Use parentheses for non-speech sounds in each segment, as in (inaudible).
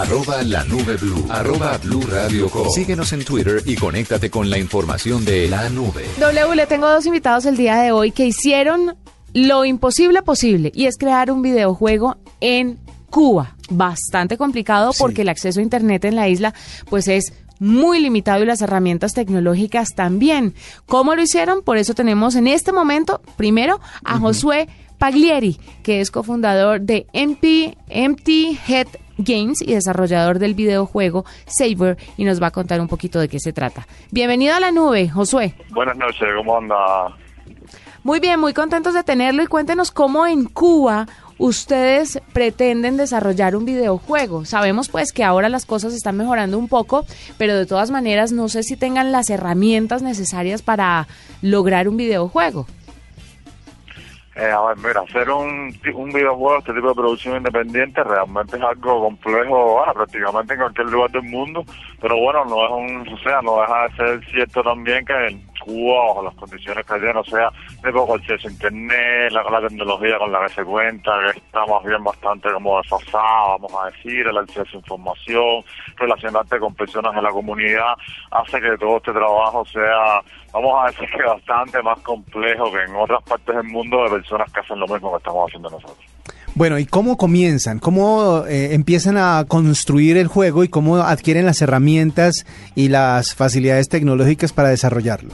arroba la nube blue, arroba blue radio Síguenos en Twitter y conéctate con la información de la nube. W, le tengo dos invitados el día de hoy que hicieron lo imposible posible y es crear un videojuego en Cuba. Bastante complicado porque el acceso a Internet en la isla pues es muy limitado y las herramientas tecnológicas también. ¿Cómo lo hicieron? Por eso tenemos en este momento, primero, a Josué Paglieri, que es cofundador de MP, Empty Head Games y desarrollador del videojuego Saber y nos va a contar un poquito de qué se trata. Bienvenido a la nube, Josué. Buenas noches, ¿cómo anda? Muy bien, muy contentos de tenerlo y cuéntenos cómo en Cuba ustedes pretenden desarrollar un videojuego. Sabemos pues que ahora las cosas están mejorando un poco, pero de todas maneras no sé si tengan las herramientas necesarias para lograr un videojuego. Eh, a ver, mira, hacer un, un videojuego, este tipo de producción independiente, realmente es algo complejo, prácticamente en cualquier lugar del mundo, pero bueno, no es un, o sea, no deja de ser cierto también que en las condiciones que tiene, o sea, de poco acceso a internet, la, la, tecnología con la que se cuenta, que está más bien bastante como desfasada, vamos a decir, el acceso a información, relacionarte con personas de la comunidad, hace que todo este trabajo sea, vamos a decir que bastante más complejo que en otras partes del mundo que hacen lo mismo que estamos haciendo nosotros. Bueno, ¿y cómo comienzan? ¿Cómo eh, empiezan a construir el juego y cómo adquieren las herramientas y las facilidades tecnológicas para desarrollarlo?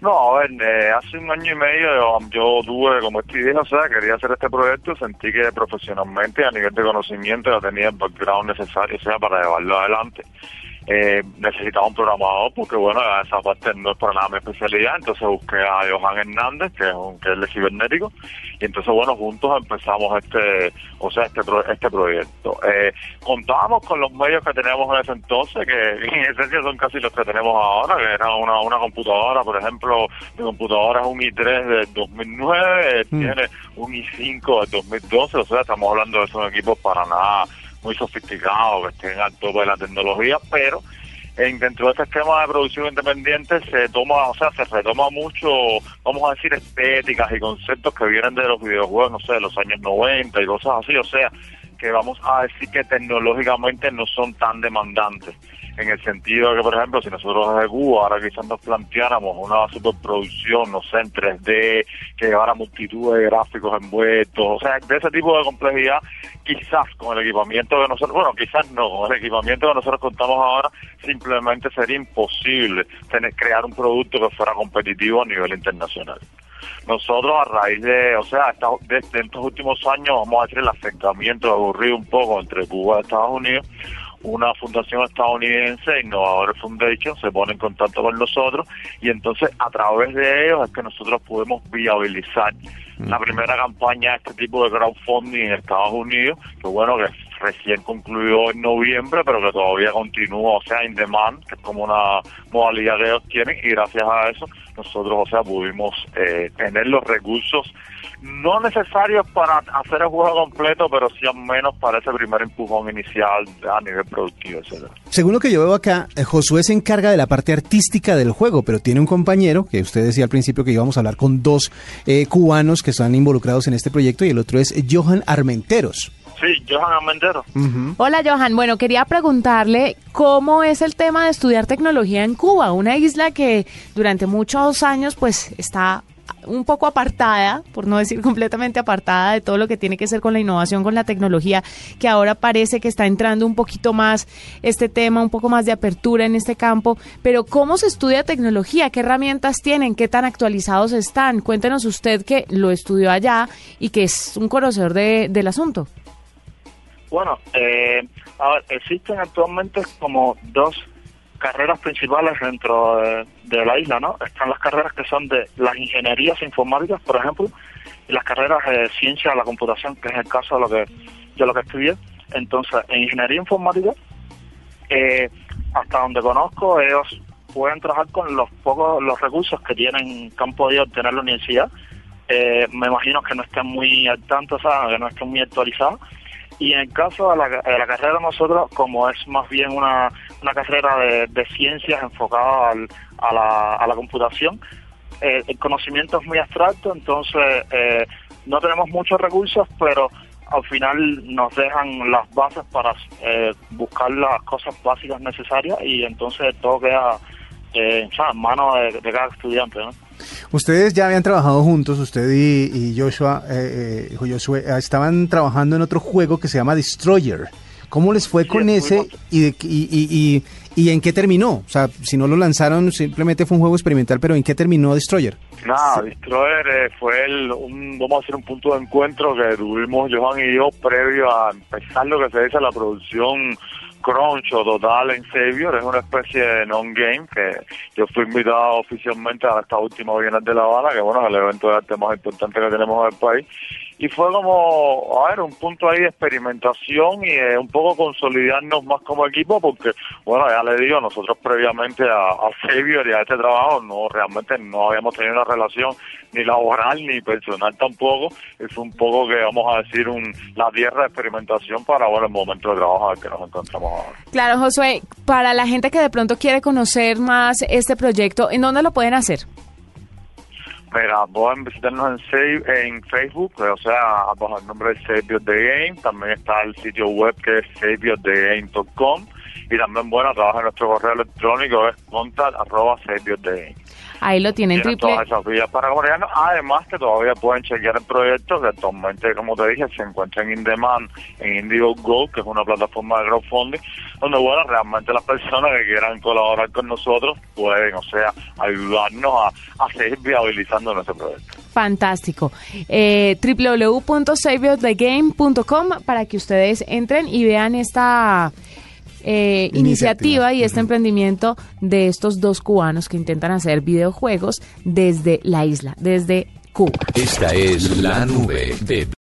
No, a ver, eh, hace un año y medio yo, tuve, como este dije, o sea, quería hacer este proyecto, sentí que profesionalmente, a nivel de conocimiento, ya tenía el background necesario, o sea, para llevarlo adelante eh, necesitaba un programador porque bueno esa parte no es para nada mi especialidad. Entonces busqué a Johan Hernández que es un que es de cibernético. Y entonces bueno juntos empezamos este o sea este este proyecto. Eh, contábamos con los medios que teníamos en ese entonces que (laughs) en esencia son casi los que tenemos ahora que era una, una computadora por ejemplo mi computadora es un i3 de 2009 mm. tiene un i5 de 2012 o sea estamos hablando de esos equipos para nada muy sofisticados, que estén al tope de la tecnología, pero en, dentro de este esquema de producción independiente se toma, o sea, se retoma mucho, vamos a decir, estéticas y conceptos que vienen de los videojuegos, no sé, de los años 90 y cosas así, o sea, que vamos a decir que tecnológicamente no son tan demandantes en el sentido de que, por ejemplo, si nosotros desde Cuba ahora quizás nos planteáramos una superproducción, no sé, en 3D, que llevara multitud de gráficos envueltos, o sea, de ese tipo de complejidad, quizás con el equipamiento que nosotros, bueno, quizás no, con el equipamiento que nosotros contamos ahora, simplemente sería imposible tener, crear un producto que fuera competitivo a nivel internacional. Nosotros a raíz de, o sea, de, estos últimos años, vamos a decir, el acercamiento aburrido un poco entre Cuba y Estados Unidos, una fundación estadounidense, Innovadores Foundation, se pone en contacto con nosotros y entonces a través de ellos es que nosotros podemos viabilizar la primera campaña de este tipo de crowdfunding en Estados Unidos, que bueno, que recién concluyó en noviembre, pero que todavía continúa, o sea, in demand, que es como una modalidad que ellos tienen, y gracias a eso nosotros, o sea, pudimos eh, tener los recursos no necesarios para hacer el juego completo, pero sí al menos para ese primer empujón inicial a nivel productivo, etcétera. Según lo que yo veo acá, eh, Josué se encarga de la parte artística del juego, pero tiene un compañero, que usted decía al principio que íbamos a hablar con dos eh, cubanos que están involucrados en este proyecto, y el otro es Johan Armenteros. Sí, Johan Armenteros. Hola Johan, bueno, quería preguntarle cómo es el tema de estudiar tecnología en Cuba, una isla que durante muchos años pues está un poco apartada, por no decir (laughs) completamente apartada de todo lo que tiene que ser con la innovación, con la tecnología, que ahora parece que está entrando un poquito más este tema, un poco más de apertura en este campo. Pero ¿cómo se estudia tecnología? ¿Qué herramientas tienen? ¿Qué tan actualizados están? Cuéntenos usted que lo estudió allá y que es un conocedor de, del asunto. Bueno, eh, existen actualmente como dos carreras principales dentro de, la isla, ¿no? Están las carreras que son de las ingenierías informáticas, por ejemplo, y las carreras de ciencia de la computación, que es el caso de lo que yo lo que estudié. Entonces, en ingeniería informática, eh, hasta donde conozco, ellos pueden trabajar con los pocos los recursos que tienen, que han podido obtener la universidad. Eh, me imagino que no estén muy al tanto, o que no estén muy actualizados y en el caso de la, carrera de nosotros, como es más bien una, una carrera de, ciencias enfocada a, la, a la computación, eh, el conocimiento es muy abstracto, entonces eh, no tenemos muchos recursos, pero al final nos dejan las bases para eh, buscar las cosas básicas necesarias y entonces todo queda eh, en manos de, de, cada estudiante. ¿no? Ustedes ya habían trabajado juntos, usted y, Joshua, eh, eh Joshua, estaban trabajando en otro juego que se llama Destroyer. ¿Cómo les fue con ese y, y, y, y, en qué terminó? O sea, si no lo lanzaron, simplemente fue un juego experimental, pero ¿en qué terminó Destroyer? Nada, Destroyer eh, fue el, un, vamos a decir, un punto de encuentro que tuvimos Johan y yo previo a empezar lo que se dice la producción Crunch o Total en Savior, es una especie de non-game que yo fui invitado oficialmente a esta última Bienal de La Habana, que bueno, es el evento de arte más importante que tenemos en el país, y fue como, a ver, un punto ahí de experimentación y eh, un poco consolidarnos más como equipo porque, bueno, ya le digo, nosotros previamente a, a Xavier y a este trabajo no realmente no habíamos tenido una relación ni laboral ni personal tampoco fue un poco que vamos a decir un la tierra de experimentación para bueno el momento de trabajo al que nos encontramos ahora. Claro, Josué, para la gente que de pronto quiere conocer más este proyecto, ¿en dónde lo pueden hacer? Mira, pueden visitarnos en, en Facebook, o sea, bajo el nombre de Save the Game. También está el sitio web que es saveyourthegame.com. Y también, bueno, trabaja en nuestro correo electrónico, es contact arroba Ahí lo tienen, triple. todas esas vías para comunicarnos. Además que todavía pueden chequear el proyecto que actualmente, como te dije, se encuentra en InDemand, en Indiegogo, que es una plataforma de crowdfunding, donde, bueno, realmente las personas que quieran colaborar con nosotros pueden, o sea, ayudarnos a, a seguir viabilizando nuestro proyecto. Fantástico. Eh, para que ustedes entren y vean esta eh, iniciativa. y este emprendimiento de estos dos cubanos que intentan hacer videojuegos desde la isla, desde Cuba. Esta es la nube de